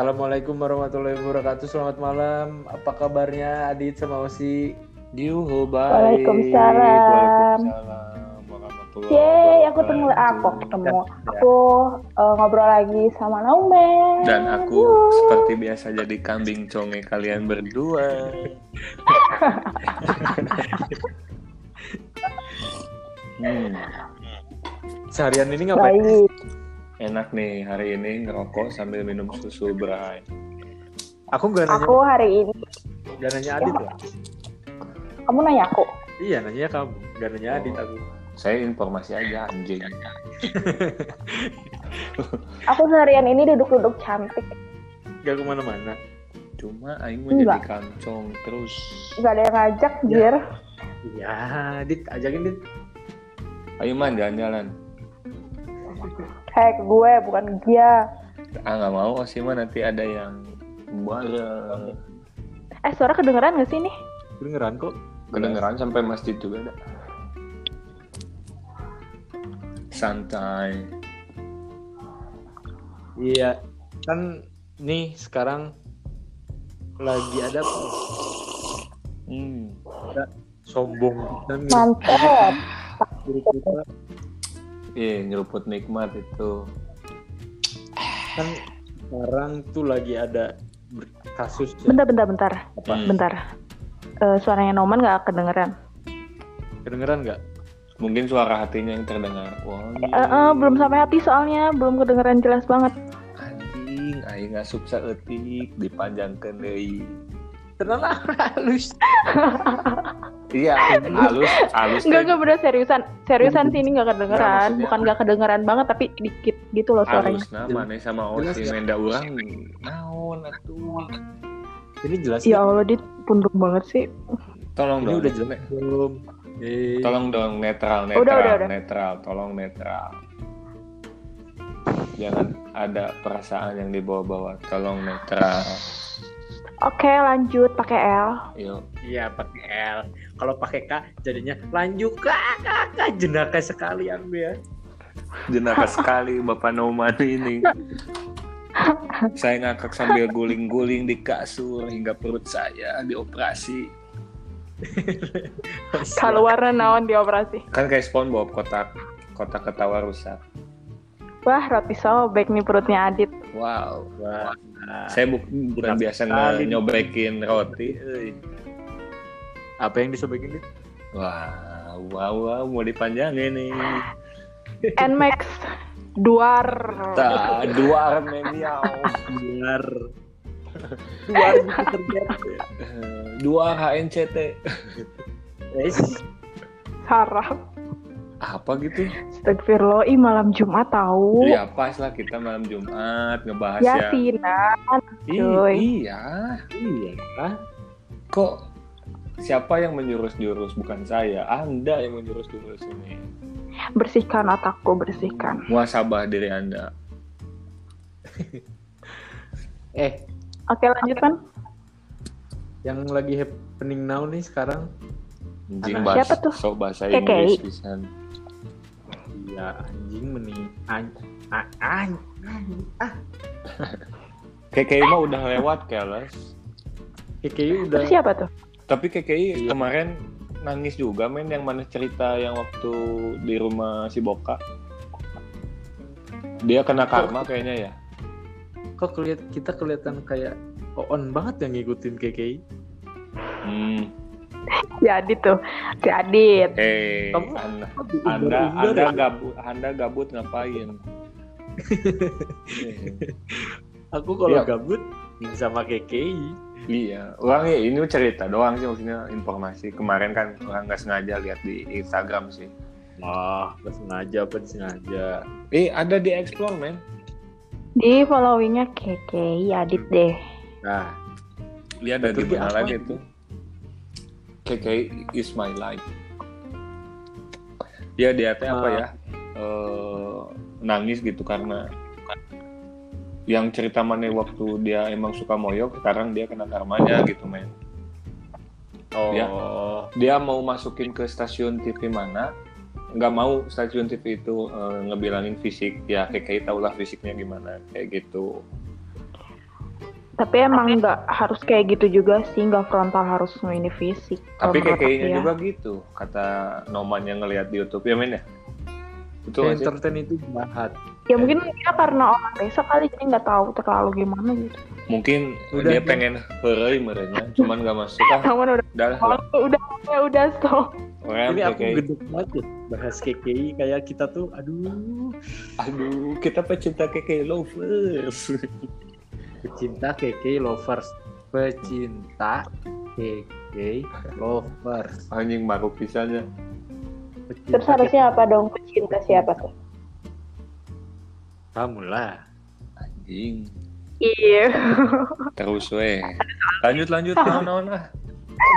Assalamualaikum warahmatullahi wabarakatuh. Selamat malam. Apa kabarnya Adit sama Osi? Yuhu baik. Waalaikumsalam. Waalaikumsalam warahmatullahi Yeay, aku ketemu aku ketemu. Aku eh, ngobrol lagi sama Naumen. Dan aku Yuh. seperti biasa jadi kambing conge kalian berdua. hmm, Seharian ini ngapain? baik. Enak nih hari ini ngerokok sambil minum susu berai. Aku gak nanya, Aku hari ini gak nanya Adit ya? kamu nanya aku. Iya, nanya kamu. Gak nanya Adit aku. Saya informasi aja anjing. Aku seharian ini duduk-duduk cantik. Gak ke mana-mana. Cuma aing mau jadi kancong terus. Gak ada yang ngajak, Jir. Iya, Adit. Ajakin Dit. Ayo man jalan-jalan. Kayak gue, bukan dia. Ah nggak mau sih mah nanti ada yang bareng. Eh, suara kedengeran gak sih nih? Kedengeran kok. Kedengeran sampai masjid juga ada. Santai. Iya. Kan nih sekarang lagi ada Hmm. sombong dan kita Iya, nyeruput nikmat itu. kan sekarang tuh lagi ada kasus ya. Bentar, bentar, bentar. Apa? Hmm. Bentar. Eh, suaranya Noman gak kedengeran. Kedengeran nggak? Mungkin suara hatinya yang terdengar. Wah, Eh, eh, belum sampai hati soalnya. Belum kedengeran jelas banget. anjing, aing ngasup saeutik dipanjangkeun deui. Lah, halus. Iya, halus, halus. Enggak, teh. enggak bener seriusan. Seriusan sih ini gak kedengeran. Nggak, maksudnya- Bukan gak kedengeran banget, tapi dikit gitu loh suaranya. halus nama nih sama Osi nggak? menda urang naon atuh. Ini jelas Ya Allah, dit punduk banget sih. Tolong Ini dong. udah jelas belum? Eh, Tolong dong netral, netral, Udah, udah, udah. netral, tolong netral. Jangan ada perasaan yang dibawa-bawa, tolong netral. Oke, lanjut pakai L. Yuk. Iya pakai L. Kalau pakai K jadinya lanjut K, K, K, jenaka sekali aku ya. Jenaka sekali Bapak Noman ini. Saya ngakak sambil guling-guling di kasur hingga perut saya dioperasi. Kalau warna naon dioperasi. Kan kayak SpongeBob kotak kotak ketawa rusak. Wah, roti sobek nih perutnya Adit. Wow. Wah, Saya bu- bukan biasa nge- nyobekin roti. euy. apa yang disobekin dit? Wah, wow, wow, mau dipanjangin nih. Nmax Duar. Tak, dua meniau. Biar luar gitu terjadi. Dua HNCT. Sarap. Apa gitu? Astagfirullah, ih malam Jumat tahu. Ya pas lah kita malam Jumat ngebahas ya. Yasinan. Cuy. iya. Iya. Kok siapa yang menjurus-jurus bukan saya? Anda yang menjurus-jurus ini. Bersihkan otakku, bersihkan. Muasabah diri Anda. Eh, Oke, lanjut kan? yang lagi happening now nih sekarang. Anjing bahasa, siapa tuh? so bahasa. Inggris pisan. Iya, anjing meni an an an an- KKI mah udah lewat keles. KKI udah Terus siapa tuh? Tapi KKI Iya. kemarin nangis juga men yang mana cerita yang waktu di rumah si Boka. Dia kena karma kayaknya ya. kok keliat kita kelihatan kayak on banget yang ngikutin KKI. Hmm. Si Adit tuh. Si Adit. Hei, Kamu- anda, anda, anda ya? gabut, anda gabut ngapain? Aku kalau Iya. gabut sama KKI. iya, orang ya ini cerita doang sih maksudnya informasi. Kemarin kan orang nggak sengaja lihat di Instagram sih. Wah, nggak sengaja apa sengaja. Eh, ada di explore men. Di followingnya Keke Adit deh. Nah, Lihat ada Itu di di mana lagi itu? tuh. KK is my life. Ya dia teh apa ya? Eh, nangis gitu karena yang cerita mana waktu dia emang suka moyok sekarang dia kena karmanya gitu men oh, Ya. dia mau masukin ke stasiun TV mana nggak mau stasiun TV itu eh, ngebilangin fisik ya KKI tau lah fisiknya gimana kayak gitu Tapi emang nggak harus kayak gitu juga sih, nggak frontal harus ini fisik. Tapi kayak kayaknya ya. juga gitu, kata Noman yang ngelihat di YouTube ya men ya. Nggak sih? entertain itu jahat Ya mungkin dia karena orang desa kali jadi nggak tahu terlalu gimana gitu. Mungkin Udah, dia udah. pengen heureuy merenya, cuman gak masuk ah. Udah Udah udah udah udah stop. orang ini aku gedek banget ya, bahas KKI kayak kita tuh aduh aduh kita pecinta keke lovers. pecinta KKI lovers pecinta KKI lovers Anjing maruk pisannya. Pecinta Terus harusnya apa dong pecinta siapa tuh? kamu lah Anjing. Iya. Terus weh. Lanjut lanjut naon-naon ah.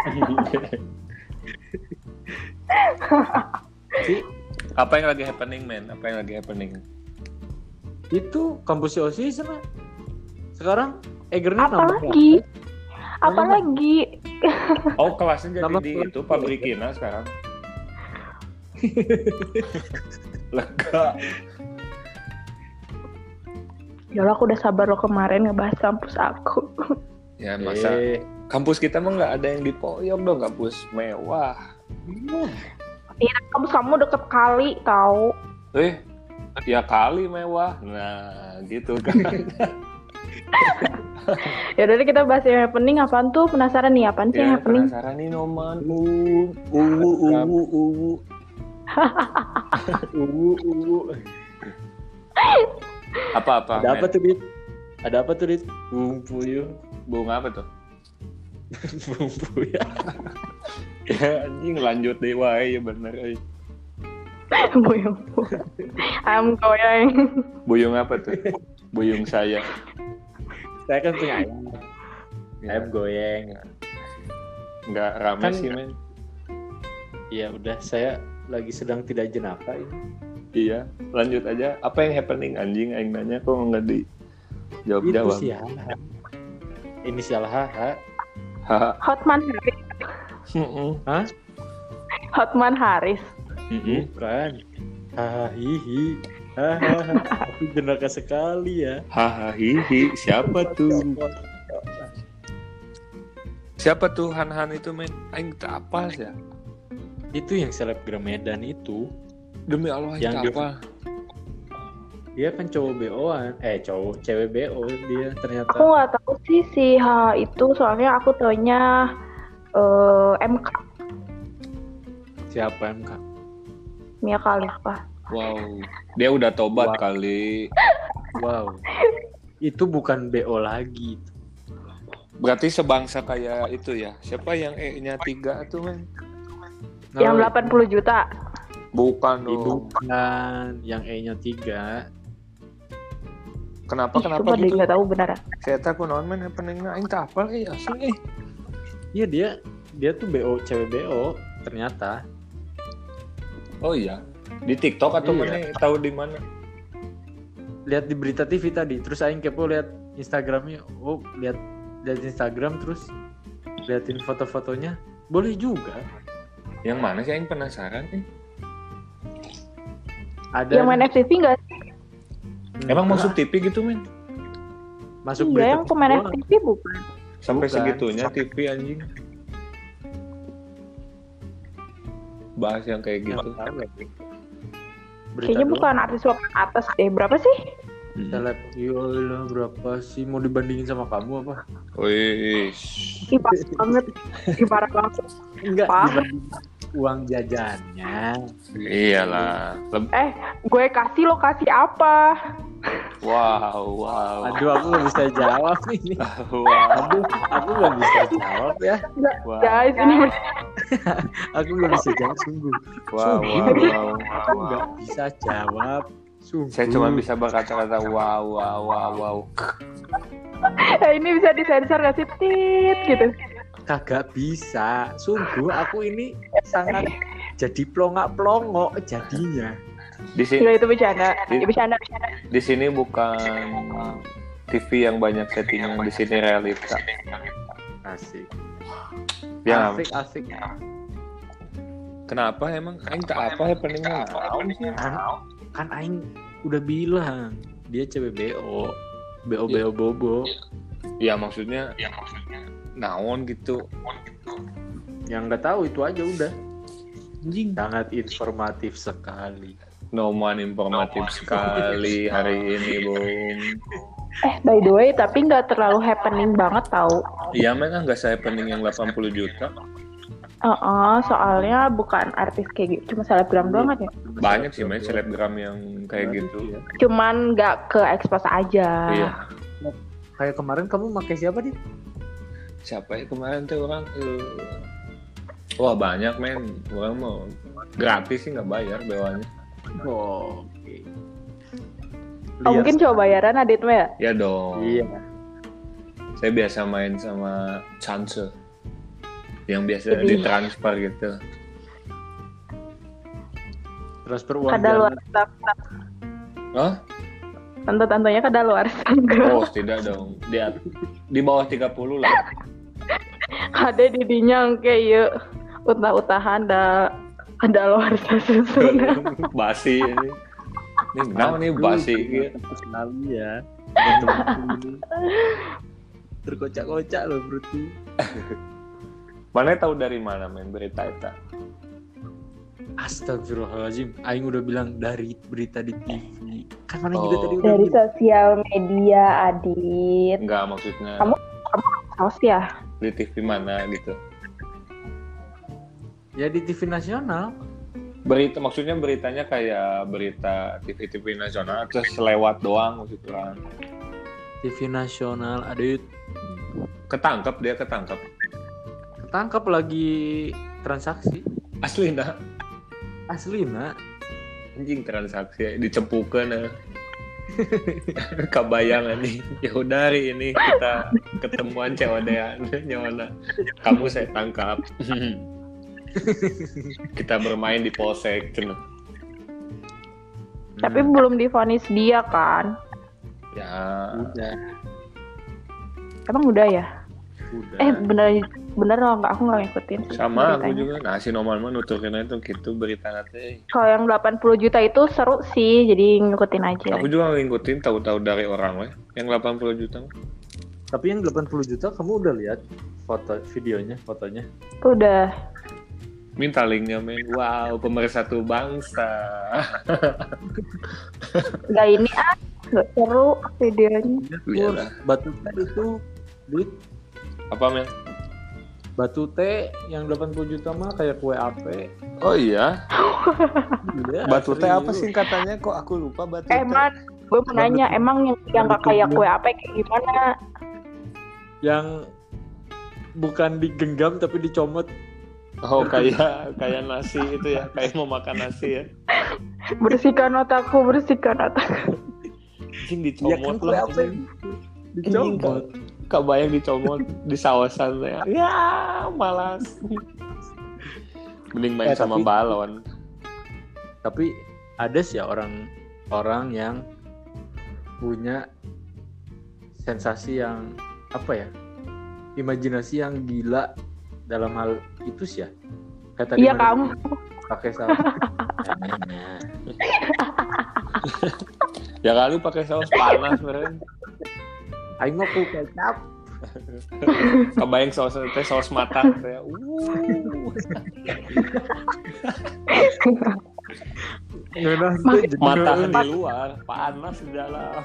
si Apa yang lagi happening men? Apa yang lagi happening? itu kampus OSIS sana sekarang Egernya Apa nambah lagi? kelas. Apalagi Oh kelasnya jadi Nama di itu pabrikina sekarang. Lega. Ya Allah, aku udah sabar lo kemarin ngebahas kampus aku. Ya masa Eh, kampus kita mah nggak ada yang di Poyok dong kampus mewah. Iya, kampus kamu deket kali tahu. Eh ya kali mewah. Nah gitu kan. Ya udah deh, kita bahas yang happening apaan tuh? Penasaran nih apaan sih yang ya happening? penasaran nih Noman. Uh, uwu uwu uwu. uwu uwu Apa apa? ada apa tuh dit ada apa tuh dit bung puyuh Bunga apa tuh? bung puyuh Ya anjing lanjut deh wae ya bener. euy. Buyung. Ayam goyang. Buyung apa tuh? Buyung saya. Saya kan punya ayam ayam goyang Nggak rame Kan- sih men. iya udah saya lagi sedang tidak jenaka ini Iya, lanjut aja. Apa yang happening anjing aing nanya kok nggak di jawab itu jawab. sih ya inisial HH Haha. Hotman Haris. Mm-mm. Hotman Haris. Bukan hahihi hahaha aku jenaka sekali ya Hahaha, hihi. Siapa tuh? Siapa tuh Han-Han itu men? Aing tak apa ya. itu yang selebgram Medan itu Demi Allah Yang apa. dia kan cowok BO-an eh cowok cewek BO dia ternyata Aku nggak tahu sih si H itu soalnya aku taunya eh MK siapa MK Mia Khalifa. Wow. Dia udah tobat Wah. kali. wow itu bukan BO lagi Berarti sebangsa kayak itu ya. Siapa yang E-nya tiga tuh men? Yang Nah, 80 juta. Bukan dong. bukan yang E-nya tiga Kenapa Ih, kenapa gitu? nggak tahu beneran. Saya takut non men happeningnya aing tak apa eh asli eh. Iya dia dia tuh BO cewek BO ternyata Oh iya. Di TikTok atau Iya. mana? Tahu di mana? lihat di berita TV tadi terus aing kepo lihat Instagramnya oh lihat lihat Instagram terus liatin foto-fotonya boleh juga Yang mana sih aing penasaran eh. ada Yang main FTV nggak sih? Hmm, Emang enggak, masuk TV gitu men? masuk Iya, berita yang TV pemain. FTV bukan. Sampai Bukan. segitunya TV anjing. Bahas yang kayak gitu. Berita Kayaknya doang. bukan artis papan atas deh. Berapa sih? seleb Yolah, berapa sih mau dibandingin sama kamu apa Wih. Ih, pas banget. Ih, parah banget. enggak uang jajannya Iyalah. Leb- Eh, gue kasih lo kasih apa? Wow, wow. aduh aku nggak bisa jawab ini Wow. aduh aku nggak bisa jawab ya Wow. Guys, ini aku nggak bisa jawab sungguh Wow, wow, wow. aku nggak bisa jawab sungguh Saya cuma bisa berkata-kata wow, wow, wow, wow. eh, ini bisa disensor gak sih? Tit gitu. kagak bisa sungguh aku ini sangat jadi plongak-plongok jadinya Di sini, itu bercanda. Ya, bercanda, bercanda. di sini bukan TV yang banyak settingan. Di sini realita. asik Ya, asik asik. Kenapa emang? Aing tak apa happeningnya? Naon sih? kan, kan aing udah bilang dia cewek bo bo bo bobo. Ya maksudnya ya maksudnya naon gitu. Yang nggak tahu itu aja udah. Sangat informatif sekali. Noman informatif sekali hari ini bung Eh, by the way, tapi nggak terlalu happening banget tau. iya memang nggak saya pening yang 80 juta Heeh, soalnya bukan artis kayak gitu, cuma selebgram doang aja. banyak sih main selebgram yang kayak gitu Iya. Cuman nggak ke expose aja. iya kayak kemarin kamu pakai siapa di siapa ya kemarin tuh orang eh, wah banyak men orang mau gratis sih nggak bayar bewanya oh, oke Oh, mungkin coba bayaran Adit mah ya? ya dong iya saya biasa main sama Chance yang biasa Jadi- ditransfer gitu transfer uang Kada luar jalan. Hah? Tante-tantenya kada luar enggak. Oh tidak dong di, di bawah 30 lah Ada di dinya kayak ya utah-utahan da ada luar susunan. basi ini ini kenapa nih basi. Gitu sekali ya terkocak-kocak loh tuh. Mana tahu dari mana main berita itu? Astagfirullahaladzim. Aing udah bilang dari berita di TV Kan mana juga Oh. tadi udah Dari bilang? sosial media Adit. enggak maksudnya Kamu- Saus ya? di TV mana gitu? Ya di TV nasional berita maksudnya beritanya kayak berita TV-TV nasional terus lewat doang maksudnya TV nasional ada ketangkep dia ketangkep. Ketangkap lagi transaksi. Asli nah Asli nak. Anjing transaksi. Dicepukan nah. kebayang nih ya udah hari ini kita ketemuan cewadean nyawana kamu saya tangkap kita bermain di polsek cenah. Tapi Hmm, belum divonis dia kan? ya Udah Emang udah ya? Udah Eh bener bener loh nggak aku nggak ngikutin. sama aku beritanya. juga nah si Noman mah nuturin itu gitu berita nanti Kalau yang 80 juta itu seru sih, jadi ngikutin aja. aku juga ngikutin tahu-tahu dari orang weh yang 80 juta. Tapi yang 80 juta kamu udah lihat foto videonya fotonya Udah. Minta linknya men. Wow pemersatu bangsa. Gak ini ah, nggak seru videonya. Iya lah. batu teh itu duit. Apa men? Batu teh yang 80 juta mah kayak kue ape. Oh iya? Iya, batu teh apa serius. singkatannya kok aku lupa batu Eh teh man, gue mau nanya, emang yang yang gak kayak kue apa kayak gimana? yang bukan digenggam tapi dicomot oh kayak kayak nasi itu ya kayak mau makan nasi ya. Bersihkan otakku, bersihkan otakku. anjing ya kan dicomot kue lah ape dicomot. Kebayang dicomot di sawasan ya. Ya malas. Mending main Eh, sama tapi- balon. Tapi ada sih ya orang orang yang punya sensasi yang apa ya imajinasi yang gila dalam hal itu sih ya? Kayak tadi Iya kamu. pakai saus. Ya kali pakai saus panas meren aing mah ku kecap. Kebayang saus teh saus jadi matang ngeunah. di luar panas di dalam.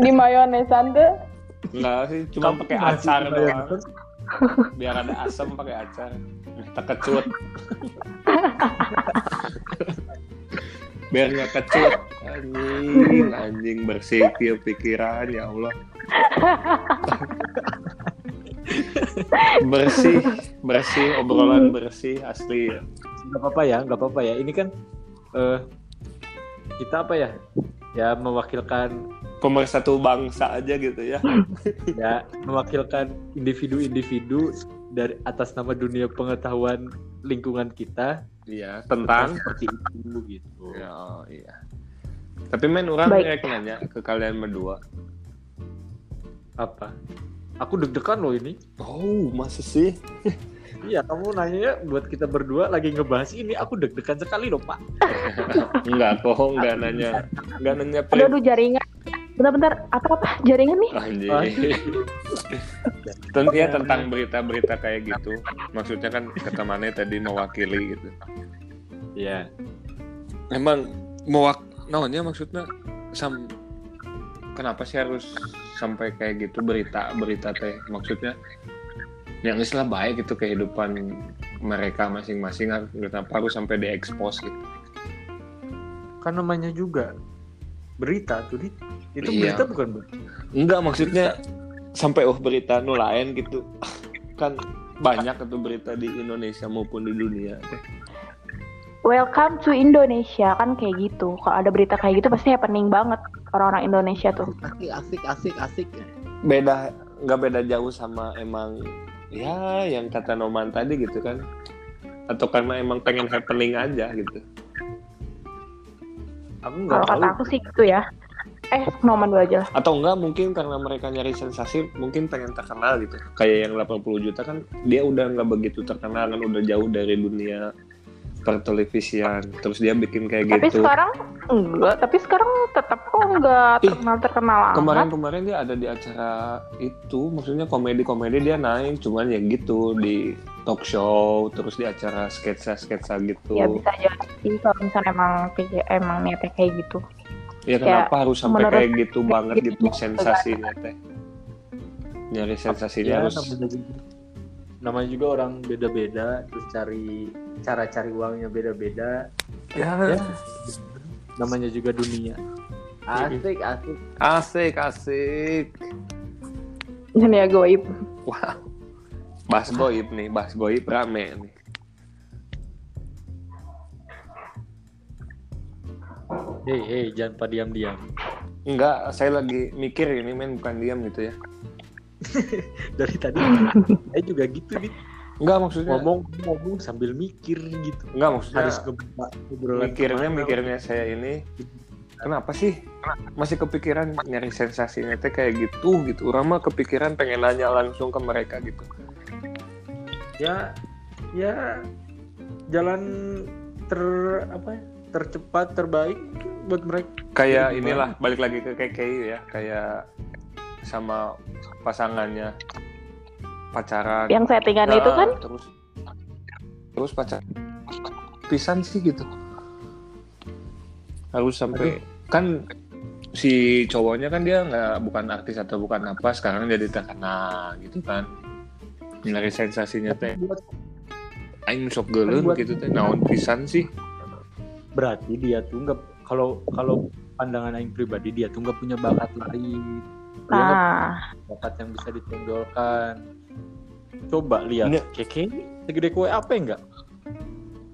Di mayonesan tuh. enggak sih cuma pakai acar doang biar ada asam pakai acar. Terkecut. Biar nggak kecut anjing anjing bersih ya pikiran ya Allah. Bersih bersih obrolan bersih asli. Nggak apa-apa ya nggak apa-apa ya. Ini kan eh kita apa ya? Ya mewakilkan pemersatu bangsa aja gitu ya. Ya mewakilkan individu-individu dari atas nama dunia pengetahuan lingkungan kita. Iya. Tentang seperti itu gitu. Ya oh, iya. Tapi men orang kayak nanya ke kalian berdua. Apa? Aku deg-degan loh ini. Oh masa sih? Iya kamu nanya buat kita berdua lagi ngebahas ini aku deg-degan sekali loh pak. Enggak kok, enggak nanya. Enggak nanya Aduh, aduh jaringan. Bentar-bentar, apa-apa jaringan nih? Anjir. Tentunya tentang berita-berita kayak gitu. Maksudnya kan kata Mane tadi mewakili gitu. Iya. Emang mewak naonnya maksudnya sam kenapa sih harus sampai kayak gitu berita berita teh maksudnya yang istilah baik itu kehidupan mereka masing-masing kenapa harus sampai diekspos gitu Kan namanya juga berita tuh. Itu Iya. berita bukan berita. enggak maksudnya sampai oh berita nu lain gitu kan banyak itu berita di Indonesia maupun di dunia Welcome to Indonesia kan kayak gitu. Kalau ada berita kayak gitu pasti happening banget orang-orang Indonesia tuh. asik asik asik asik beda nggak beda jauh sama emang ya yang kata Noman tadi gitu kan atau karena emang pengen happening aja gitu Aku nggak Kalau kata aku sih gitu ya. Eh, Noman dulu aja lah. atau enggak mungkin karena mereka nyari sensasi mungkin pengen terkenal gitu kayak yang 80 juta kan dia udah nggak begitu terkenal kan udah jauh dari dunia pertelevisian terus dia bikin kayak Tapi gitu sekarang enggak, tapi sekarang tetap kok enggak Ih, terkenal-terkenal amat. kemarin-kemarin dia ada di acara itu maksudnya komedi-komedi dia naik cuman ya gitu di talk show terus di acara sketsa-sketsa gitu Ya bisa jadi kalau misalnya emang kayak- emang niatnya kayak gitu. Ya Ya, kenapa harus sampai menurut- kayak gitu banget gitu gitu, sensasinya teh. Nyari sensasinya Ya, harus namanya juga, namanya juga orang beda-beda, terus cari cara cari uangnya beda-beda. ya Ya, namanya juga dunia. asik asik asik asik. Dunia goib. Wow. Bahas goib nih, bahas goib rame nih. Hei, hei, jangan pada diam-diam. Enggak, saya lagi mikir ini men bukan diam gitu ya. Dari tadi saya juga gitu nih. Enggak maksudnya Ngomong ngomong sambil mikir gitu. enggak maksudnya Harus obrolan mikirnya mikirnya saya ini kenapa sih masih kepikiran nyari sensasinya teh kayak gitu gitu. Orang mah kepikiran pengen nanya langsung ke mereka gitu. Ya, ya jalan ter apa ya? Tercepat, terbaik buat mereka. kayak Jadi inilah balik lagi ke KKI ya kayak sama pasangannya pacaran Yang settingan Nah, itu kan? terus terus pacar pisan sih gitu. Harus sampai kan si cowoknya kan dia nggak bukan artis atau bukan apa sekarang jadi terkenal gitu kan. Nyari sensasinya teh. Aing sok geuleuh Buat- gitu teh naon pisan sih. Berarti dia tuh nggak kalau kalau pandangan aing pribadi dia tuh nggak punya bakat lain. Dia nah. punya bakat yang bisa ditonjolkan coba lihat. Nggak. keke segede kue apa enggak?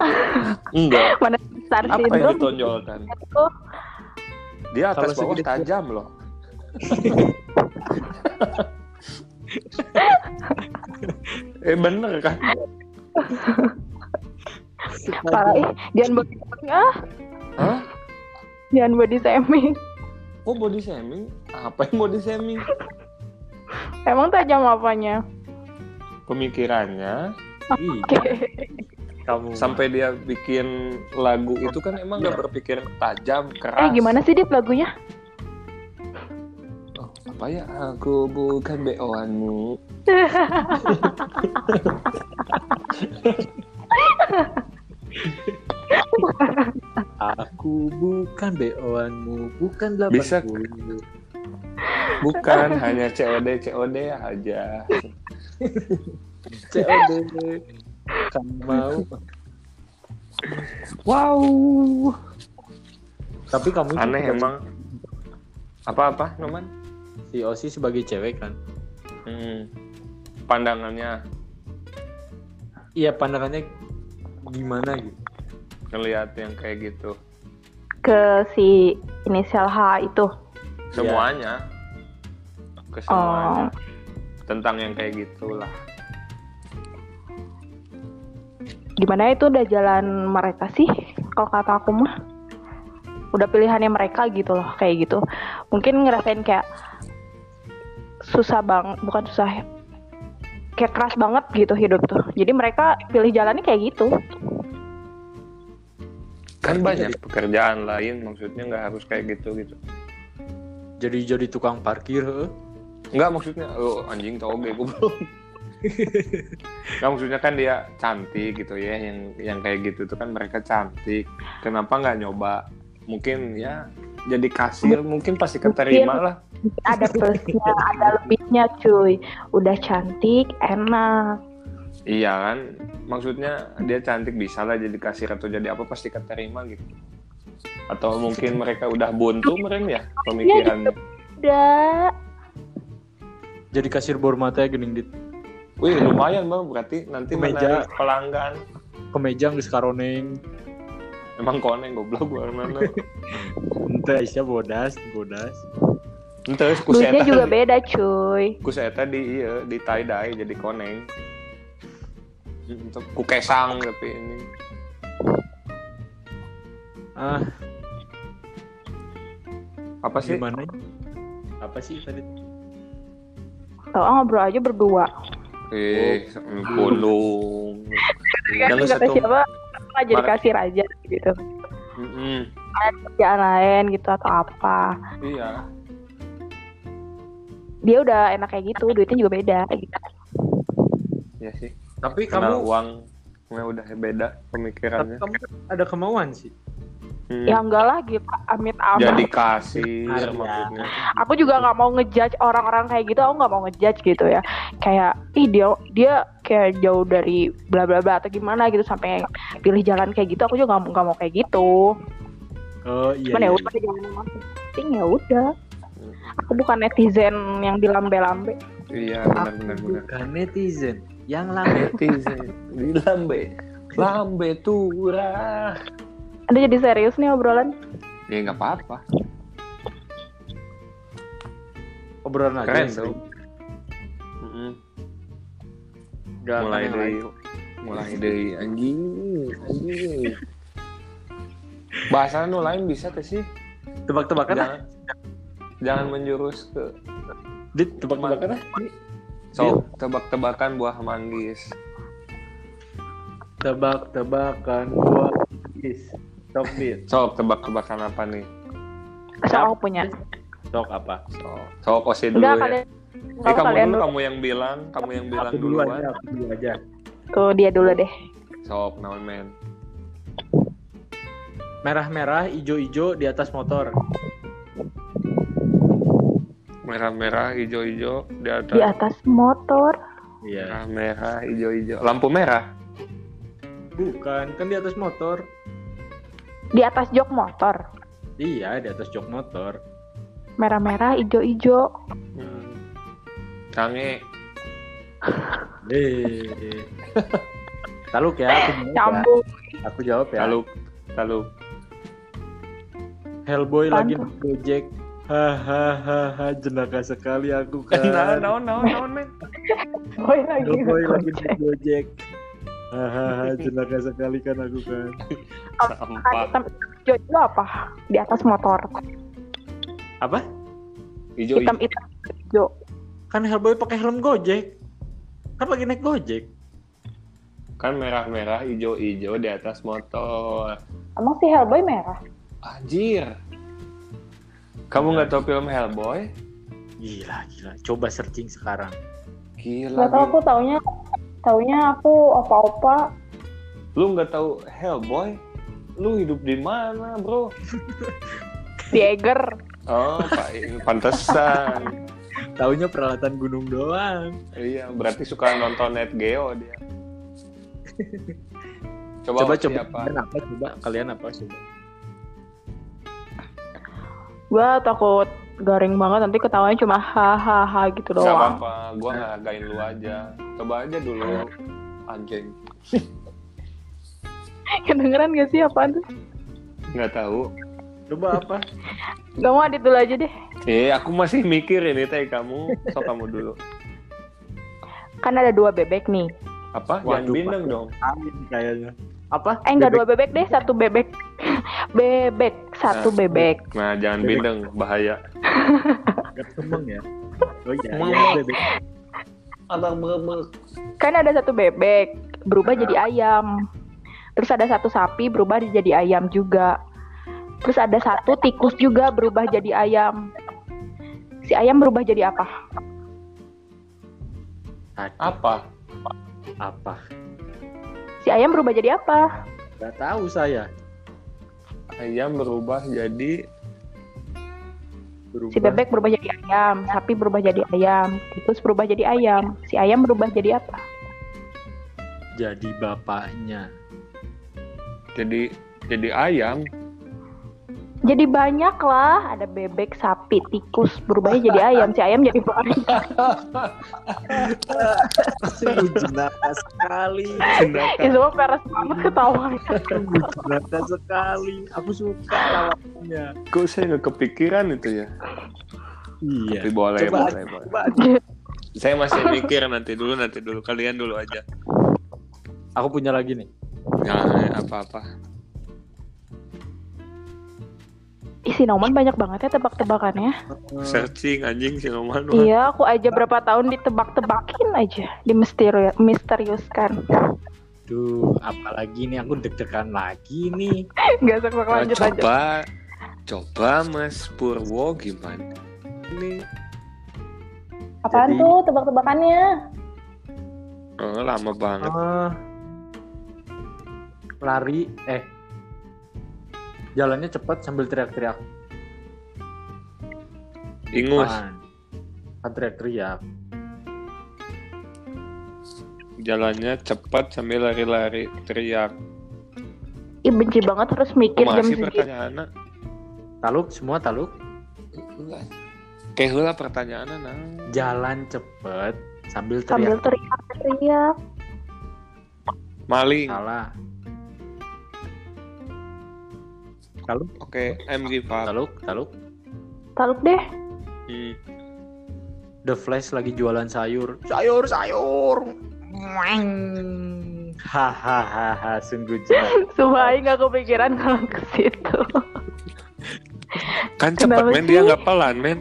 Enggak. Mana star apa yang syndrome ditonjolkan? Itu dia atas Kalau bawah segede- tajam loh. Eh bener kan? Parah. Ih jangan body shaming ah. Hah? jangan body shaming. Kok body shaming? Apa yang body shaming? Emang tajam apanya pemikirannya. Kamu. Sampai dia bikin lagu itu kan emang gak berpikir tajam eh keras gimana sih dit lagunya? Oh, apa ya? Aku bukan beoanmu aku bukan beoanmu bukan delapan Bisa. Bukan hanya COD COD aja. COD kamu mau. Wow. Tapi kamu juga aneh emang. Apa-apa Noman? Si Osi sebagai cewek kan? Hmm. pandangannya? Iya pandangannya gimana gitu? Ngelihat yang kayak gitu. Ke si inisial H itu semuanya. Ke oh. Semuanya tentang yang kayak gitulah. Gimana itu udah jalan mereka sih? Kalau kata aku mah udah pilihannya mereka gitu loh kayak gitu. Mungkin ngerasain kayak susah bang bukan susah ya. kayak keras banget gitu hidup tuh. Jadi mereka pilih jalannya kayak gitu. Kan banyak jadi- pekerjaan lain maksudnya nggak harus kayak gitu gitu jadi jadi tukang parkir heuh. Enggak maksudnya, oh anjing tau gue goblok. Enggak maksudnya kan dia cantik gitu ya, yang yang kayak gitu tuh kan mereka cantik. Kenapa nggak nyoba? Mungkin ya jadi kasir mungkin pasti keterima lah. ada plusnya ada lebihnya cuy udah cantik enak Iya kan, maksudnya dia cantik bisa lah jadi kasir atau jadi apa pasti keterima gitu. Atau mungkin mereka udah buntu meren ya pemikirannya. udah jadi kasir bor mata gening dit Wih lumayan bang, berarti nanti menarik pelanggan. kemeja geus karoneng Emang koneng goblok gua mana? ente Aisyah bodas bodas Ente ku duitnya saya juga tadi, beda cuy ku saya tadi iya di tie dye jadi koneng. Untuk ku kesang tapi ini. ah Apa sih? gimana apa sih tadi tau ah, ngobrol aja berdua Eh, pulung. Jangan kata satu. siapa nggak jadi kasir aja gitu ada kerjaan lain gitu atau apa Iya. dia udah enak kayak gitu duitnya juga beda gitu Iya sih. tapi Karena kamu uang udah beda tapi pemikirannya. kamu ada kemauan sih Hmm. ya enggak lah gitu amit amit Jadi kasir Iya. maksudnya. aku juga nggak mau ngejudge orang-orang kayak gitu aku nggak mau ngejudge gitu ya kayak ih dia dia kayak jauh dari bla bla bla atau gimana gitu sampai pilih jalan kayak gitu aku juga nggak mau nggak mau kayak gitu oh iya, cuman ya iya. udah jangan masing ya udah aku bukan netizen yang dilambe-lambe Iya benar benar benar. bukan netizen yang lambe Netizen di lambe lambe turah. Ada jadi serius nih obrolan Ya nggak apa-apa. obrolan aja Keren tuh. Mm-mm. Nggak Mulai dari mulai dari anjing anjing. Bahasa nu lain bisa tuh sih. tebak-tebakan ah. Jangan jangan menjurus ke dit tebak-tebakan ah. so tebak-tebakan buah manggis. tebak-tebakan buah is sok dit Sok tebak-tebakan apa nih? so aku punya sok apa Sok sok osi dulu enggak ya. kalian Eh, enggak kamu kalian dulu, dulu kamu yang bilang, kamu yang bilang aku dulu duluan. aja aku dulu aja tuh dia dulu deh Sok, naon men. merah-merah ijo-ijo di atas motor Merah-merah, hijau-hijau di atas. di atas motor iya Merah-merah, hijau-hijau. Lampu merah. bukan kan di atas motor di atas jok motor. Iya di atas jok motor. Merah-merah ijo-ijo. Hmm. Cange. eh. Taluk ya aku jawab ya. aku jawab ya. Taluk, taluk. Hellboy lagi Gojek hahaha jenaka sekali aku kan. Nah, naon, naon, naon, men. boy lagi Hellboy lagi hahaha jenaka sekali kan aku kan Sampah. hitam ijo itu apa di atas motor apa Hijau, hitam hijau. hitam ijo kan Hellboy pakai helm Gojek kan lagi naik Gojek Kan merah-merah, hijau-hijau di atas motor. emang si Hellboy merah Anjir. Kamu nggak tahu film Hellboy? gila gila coba searching sekarang Gila. Gak tau aku taunya taunya aku opa-opa Lu nggak tahu Hellboy? Lu hidup di mana, bro? di Eger Oh, Pak, pantesan. taunya peralatan gunung doang Iya, berarti suka nonton Net Geo dia. Coba coba coba apa? kalian apa coba kalian apa coba gue takut garing banget nanti ketawanya cuma hahaha gitu Gak doang apa-apa, gua ngargain lu aja. Coba aja dulu, anjing. kedengeran gak sih apaan tuh Nggak tahu. coba apa gak mau adit dulu aja deh Eh, aku masih mikir ini teh kamu. So kamu dulu. kan ada dua bebek nih Apa? Waduh, Jangan bindeng dong. Amin kayaknya apa eh enggak dua bebek deh satu bebek bebek satu Nah. bebek Nah, jangan Bebek. bindeng, bahaya. Gak kemeng ya oh iya iya bebek Abang bebek. kan ada satu bebek berubah jadi ayam terus ada satu sapi berubah jadi ayam juga terus ada satu tikus juga berubah jadi ayam Si ayam berubah jadi apa? Apa? apa? Si ayam berubah jadi apa? Gak tahu saya. Ayam berubah jadi Berubah. Si bebek berubah jadi ayam, sapi berubah jadi ayam, tikus berubah jadi ayam. Si ayam berubah jadi apa? jadi bapaknya. Jadi jadi ayam. Jadi banyak lah, ada bebek, sapi, tikus berubahnya jadi ayam. Si ayam jadi banyak. Sungguh jenaka sekali. Jenaka. Ya semua peres banget ketawanya. Sungguh jenaka sekali. Aku suka lawannya. Kok saya nggak kepikiran itu ya? Iya. Tapi boleh, Coba, boleh, boleh. coba. Saya masih mikir nanti dulu, nanti dulu. Kalian dulu aja. Aku punya lagi nih. Jangan apa-apa. Isi Noman banyak banget ya tebak-tebakannya. Searching anjing si Noman. Iya, aku aja berapa tahun ditebak-tebakin aja, dimisteri misteriuskan. Duh, apalagi nih aku deg-degan lagi nih. Gak sok Nah, lanjut lanjut. coba, coba Mas Purwo gimana? Ini Apaan Jadi- tuh tebak-tebakannya? oh, lama banget. Ah, lari, eh, jalannya cepat sambil teriak-teriak. Ingus? Kan teriak-teriak. jalannya cepat sambil lari-lari teriak. Ih benci banget harus mikir jam Masih segitu. pertanyaannya. Taluk, semua taluk. Kayak hula pertanyaannya nah. Jalan cepet sambil Sambil teriak. teriak-teriak. Maling. Salah. Taluk, Oke, I'm give up. taluk, taluk. Taluk deh. Hmm. The Flash lagi jualan sayur. Sayur, sayur. Hahaha, sungguh jelas. Sumpah Aing gak kepikiran kalau ke situ. Kan cepat Kenapa men dia nggak pelan men.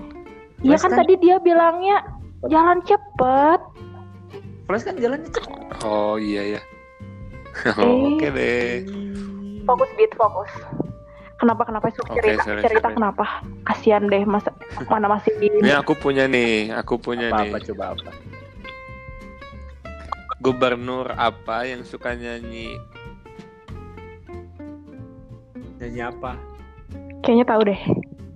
Iya Flash kan kan- tadi dia bilangnya jalan cepet. Flash kan jalannya cepet. Oh iya ya. Oke deh. Fokus beat fokus. Kenapa kenapa Su? Oke, cerita sorry, cerita sorry. kenapa? Kasihan deh masa mana masih Ini aku punya nih, aku punya Apa-apa nih. coba apa? Gubernur apa yang suka nyanyi? Nyanyi apa? kayaknya tahu deh.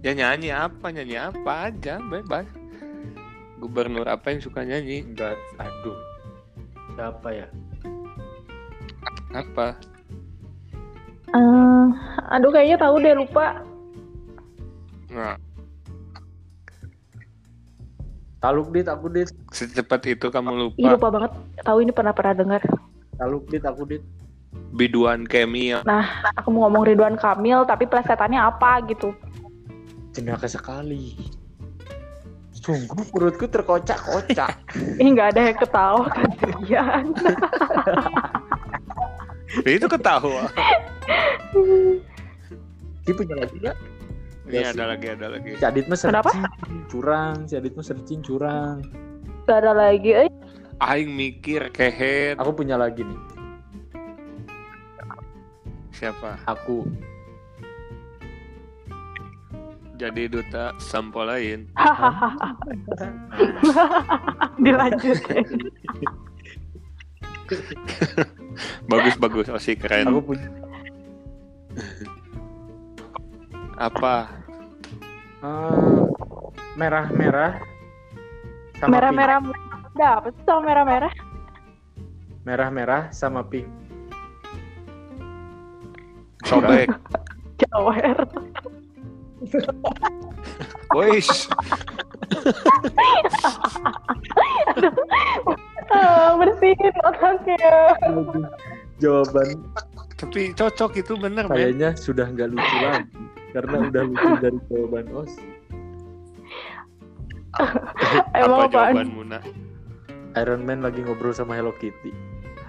Ya nyanyi apa? Nyanyi apa aja, bebas. Gubernur apa yang suka nyanyi? Enggak, aduh. Siapa ya? Apa? Eh, aduh kayaknya tahu deh lupa. Nah, Taluk dit, aku dit. secepat itu kamu Ih lupa. lupa banget. Tahu ini pernah pernah dengar. Taluk dit, aku dit. Biduan Kemi yang Aku mau ngomong Ridwan Kamil tapi plesetannya apa gitu. Jenaka sekali. Sungguh perutku terkocak-kocak. Ih nggak ada yang ketawa kasihan. itu ketawa. Dia punya lagi nggak? Ini Ya, ada lagi, ada lagi. Si Adit mah Kenapa? searching, curang. Si Adit mah searching curang. Gak ada lagi. Eh, Aing mikir kehet. Aku punya lagi nih. Siapa? Aku. Jadi duta sampo lain. hahaha. Dilanjut. Bagus bagus, Osi keren. Aku punya. Apa? eh, merah-merah. sama Merah-merah. Udah apa sih sama merah-merah? Merah-merah sama pink. Sobek. Jawer. Wis. Ah, bersihin otaknya. Jawaban Tapi cocok itu bener, kayaknya sudah nggak lucu lagi karena udah lucu dari jawaban Os. Emang Apa apaan? jawabanmu, nak? Iron Man lagi ngobrol sama Hello Kitty.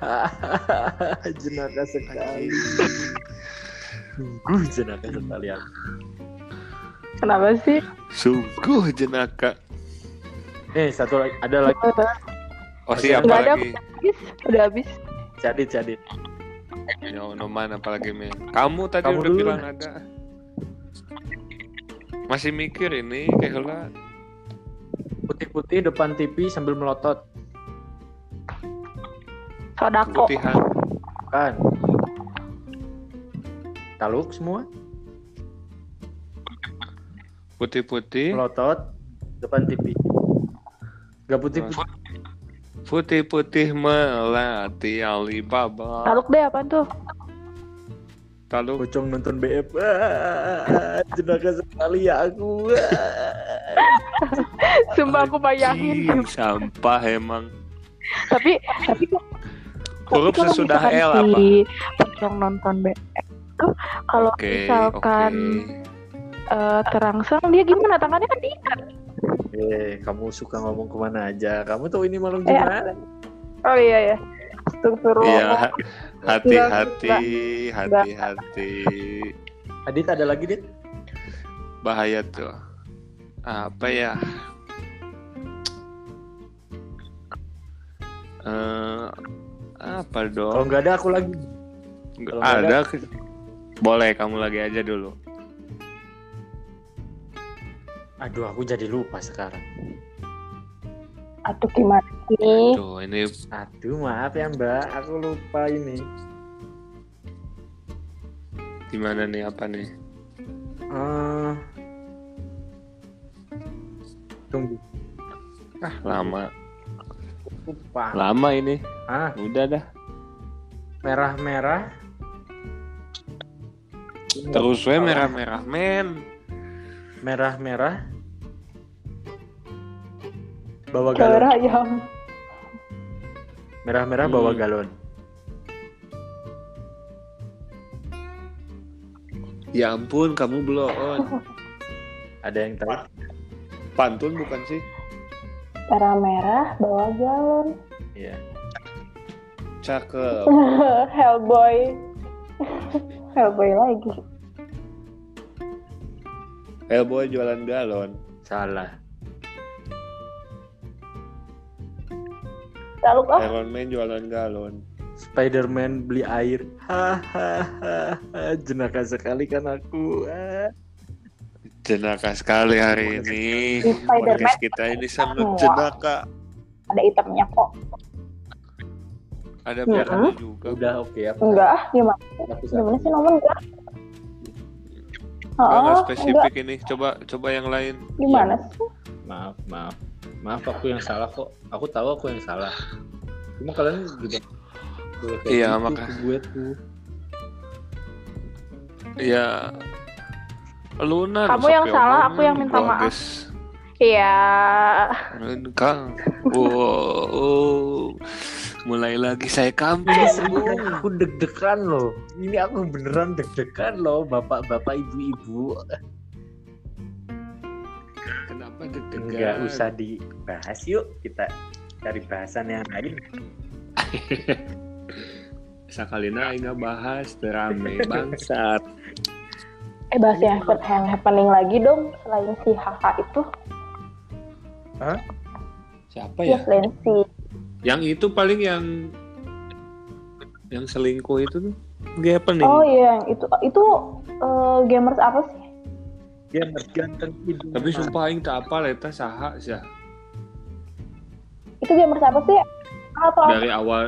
jenaka sekali. Sungguh jenaka sekali aku. Kenapa sih? Sungguh jenaka. Eh satu lagi ada lagi Osi apa Nggak ada. lagi? Habis, udah habis. Cadit Cadit. Ya, Noman apa lagi, men? Kamu tadi Kamu udah dulu bilang ada. Masih mikir ini kayak hula. Putih-putih depan TV sambil melotot. Sodako. Putihan. Kan. Taluk semua. Putih-putih. Melotot depan TV. Gak putih-putih. Putih-putih melati Alibaba. Taluk deh apa tuh? Taluk. Pocong nonton BF. Ah, jenaka sekali ya aku. Sumpah aku bayangin. Sampah emang. tapi tapi kok- Huruf kalau sesudah L apa? si pocong nonton BF tuh kalau Oke, misalkan oke. eh, terangsang dia gimana tangannya kan diikat Eh, kamu suka ngomong ke mana aja. Kamu tahu ini malam Eh, gimana? oh iya ya Astagfirullah. Iya, hati-hati, Enggak, hati-hati. Adit ada lagi, Dit? Bahaya tuh. Apa ya? Eh, apa Kalau dong? nggak ada aku lagi. Nggak kalau nggak ada. Boleh kamu lagi aja dulu. Aduh, aku jadi lupa sekarang. Aduh gimana sih Tuh, ini Aduh, maaf ya Mbak, aku lupa ini. gimana nih apa nih? Eh, tunggu, Ah, lama. lupa. Lama ini. Ah, Udah dah. merah-merah. Terus we merah-merah, men. Merah-merah. Bawa galon. Cara ayam Merah-merah bawa Hmm. galon. Ya ampun, kamu belum. Ada yang tahu? Pantun bukan sih? merah-merah bawa galon Iya. Cakep. Hellboy Hellboy lagi Hellboy jualan galon. Salah. Taluk ah Iron Man jualan galon. Spider-Man beli air. Hahaha. Jenaka sekali kan aku. Jenaka sekali hari ini. Spider-Man Podcast kita ini sangat jenaka. ada itemnya kok Ada merahnya juga. Udah oke aku. enggak ah gimana gimana sih nomor enggak Oh, spesifik enggak. ini. Coba coba yang lain. gimana sih Maaf, maaf. Maaf aku yang salah kok. Aku tahu aku yang salah. Cuma kalian juga Iya, gitu maka- ke gue tuh. Ya Luna Kamu yang salah, aku yang minta maaf. iya Kang. Wow. Mulai lagi saya. Ini serius, aku deg-degan loh. Ini aku beneran deg-degan loh, bapak-bapak, ibu-ibu. Enggak usah dibahas yuk. Kita cari bahasan yang lain. Sakalina aing bahas terame bangsat. eh bahas yang, yang happening lagi dong selain si Haha itu Siapa ya ya? selain si Yang itu paling yang yang selingkuh itu tuh. Gak apa nih? oh iya yang itu itu eh, gamers apa sih Dia ganteng hidung. Tapi sumpah aing tak apa eta saha sih. itu gamers apa sih atau apa? Dari awal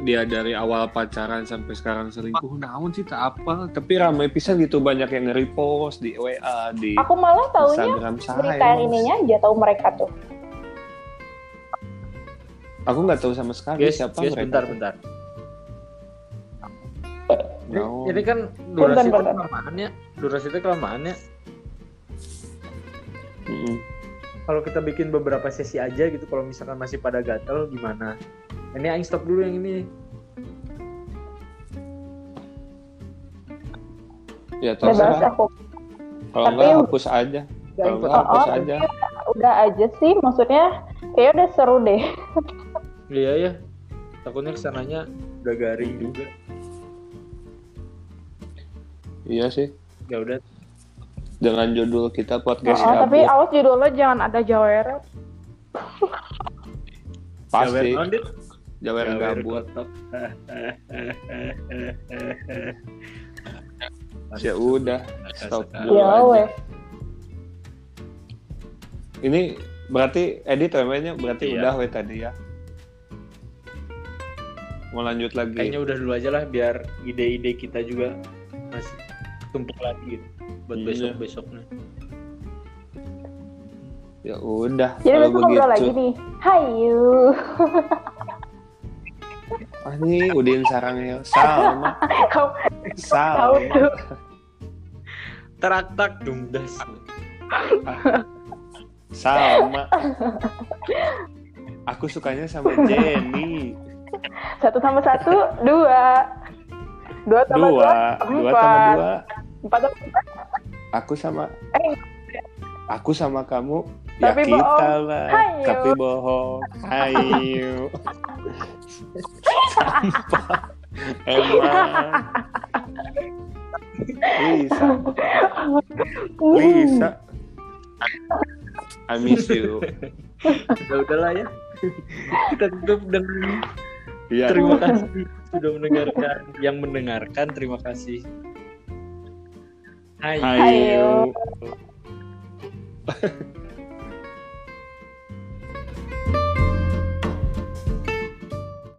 dia dari awal pacaran sampai sekarang selingkuh naon sih tak apa. Tapi ramai pisan gitu banyak yang nge-repost di WA di aku malah taunya berita yang ininya aja tahu mereka tuh Aku nggak tahu sama sekali Guys, siapa guys, mereka. bentar, bentar. Ini, Naon. ini kan durasi Bentar, bentar. kelamaannya, durasi itu kelamaannya. Mm-mm. Kalau kita bikin beberapa sesi aja gitu, kalau misalkan masih pada gatel gimana? Ini aing stop dulu yang ini. Ya terserah. aku Kalau Tapi- nggak hapus aja. Kalau nggak Oh, hapus oh, aja. udah aja sih maksudnya kayaknya udah seru deh Iya ya. Takutnya ke sananya udah garing juga. Iya sih. Ya udah. Dengan judul kita oh, podcast tapi gabut. awas judulnya jangan ada jaweret pasti Jawer Dit. jawer Jawer gabut. kotok. Ya udah. Stop dulu ya aja. Ini berarti edit namanya berarti Iya. udah we tadi ya mau lanjut lagi Kayaknya udah dulu aja lah biar ide-ide kita juga masih tumpuk lagi gitu buat Iya. besok besoknya. ya udah Jadi kalau besok ngobrol lagi nih. Hayu. ah nih udin sarangnya Kau tahu sama tuh. Terak tak dumdas. sama aku sukanya sama Jenny Satu sama satu, dua. Dua sama dua, dua dua empat. sama dua Empat sama empat. Aku sama Eh. aku sama kamu ya Tapi kita bohong. lah tapi bohong ayo sampah emang Lisa Lisa I miss you Udah udahlah ya. Kita tutup dengan ya terima kasih sudah mendengarkan. Yang mendengarkan terima kasih. Hai. ayo Ayo.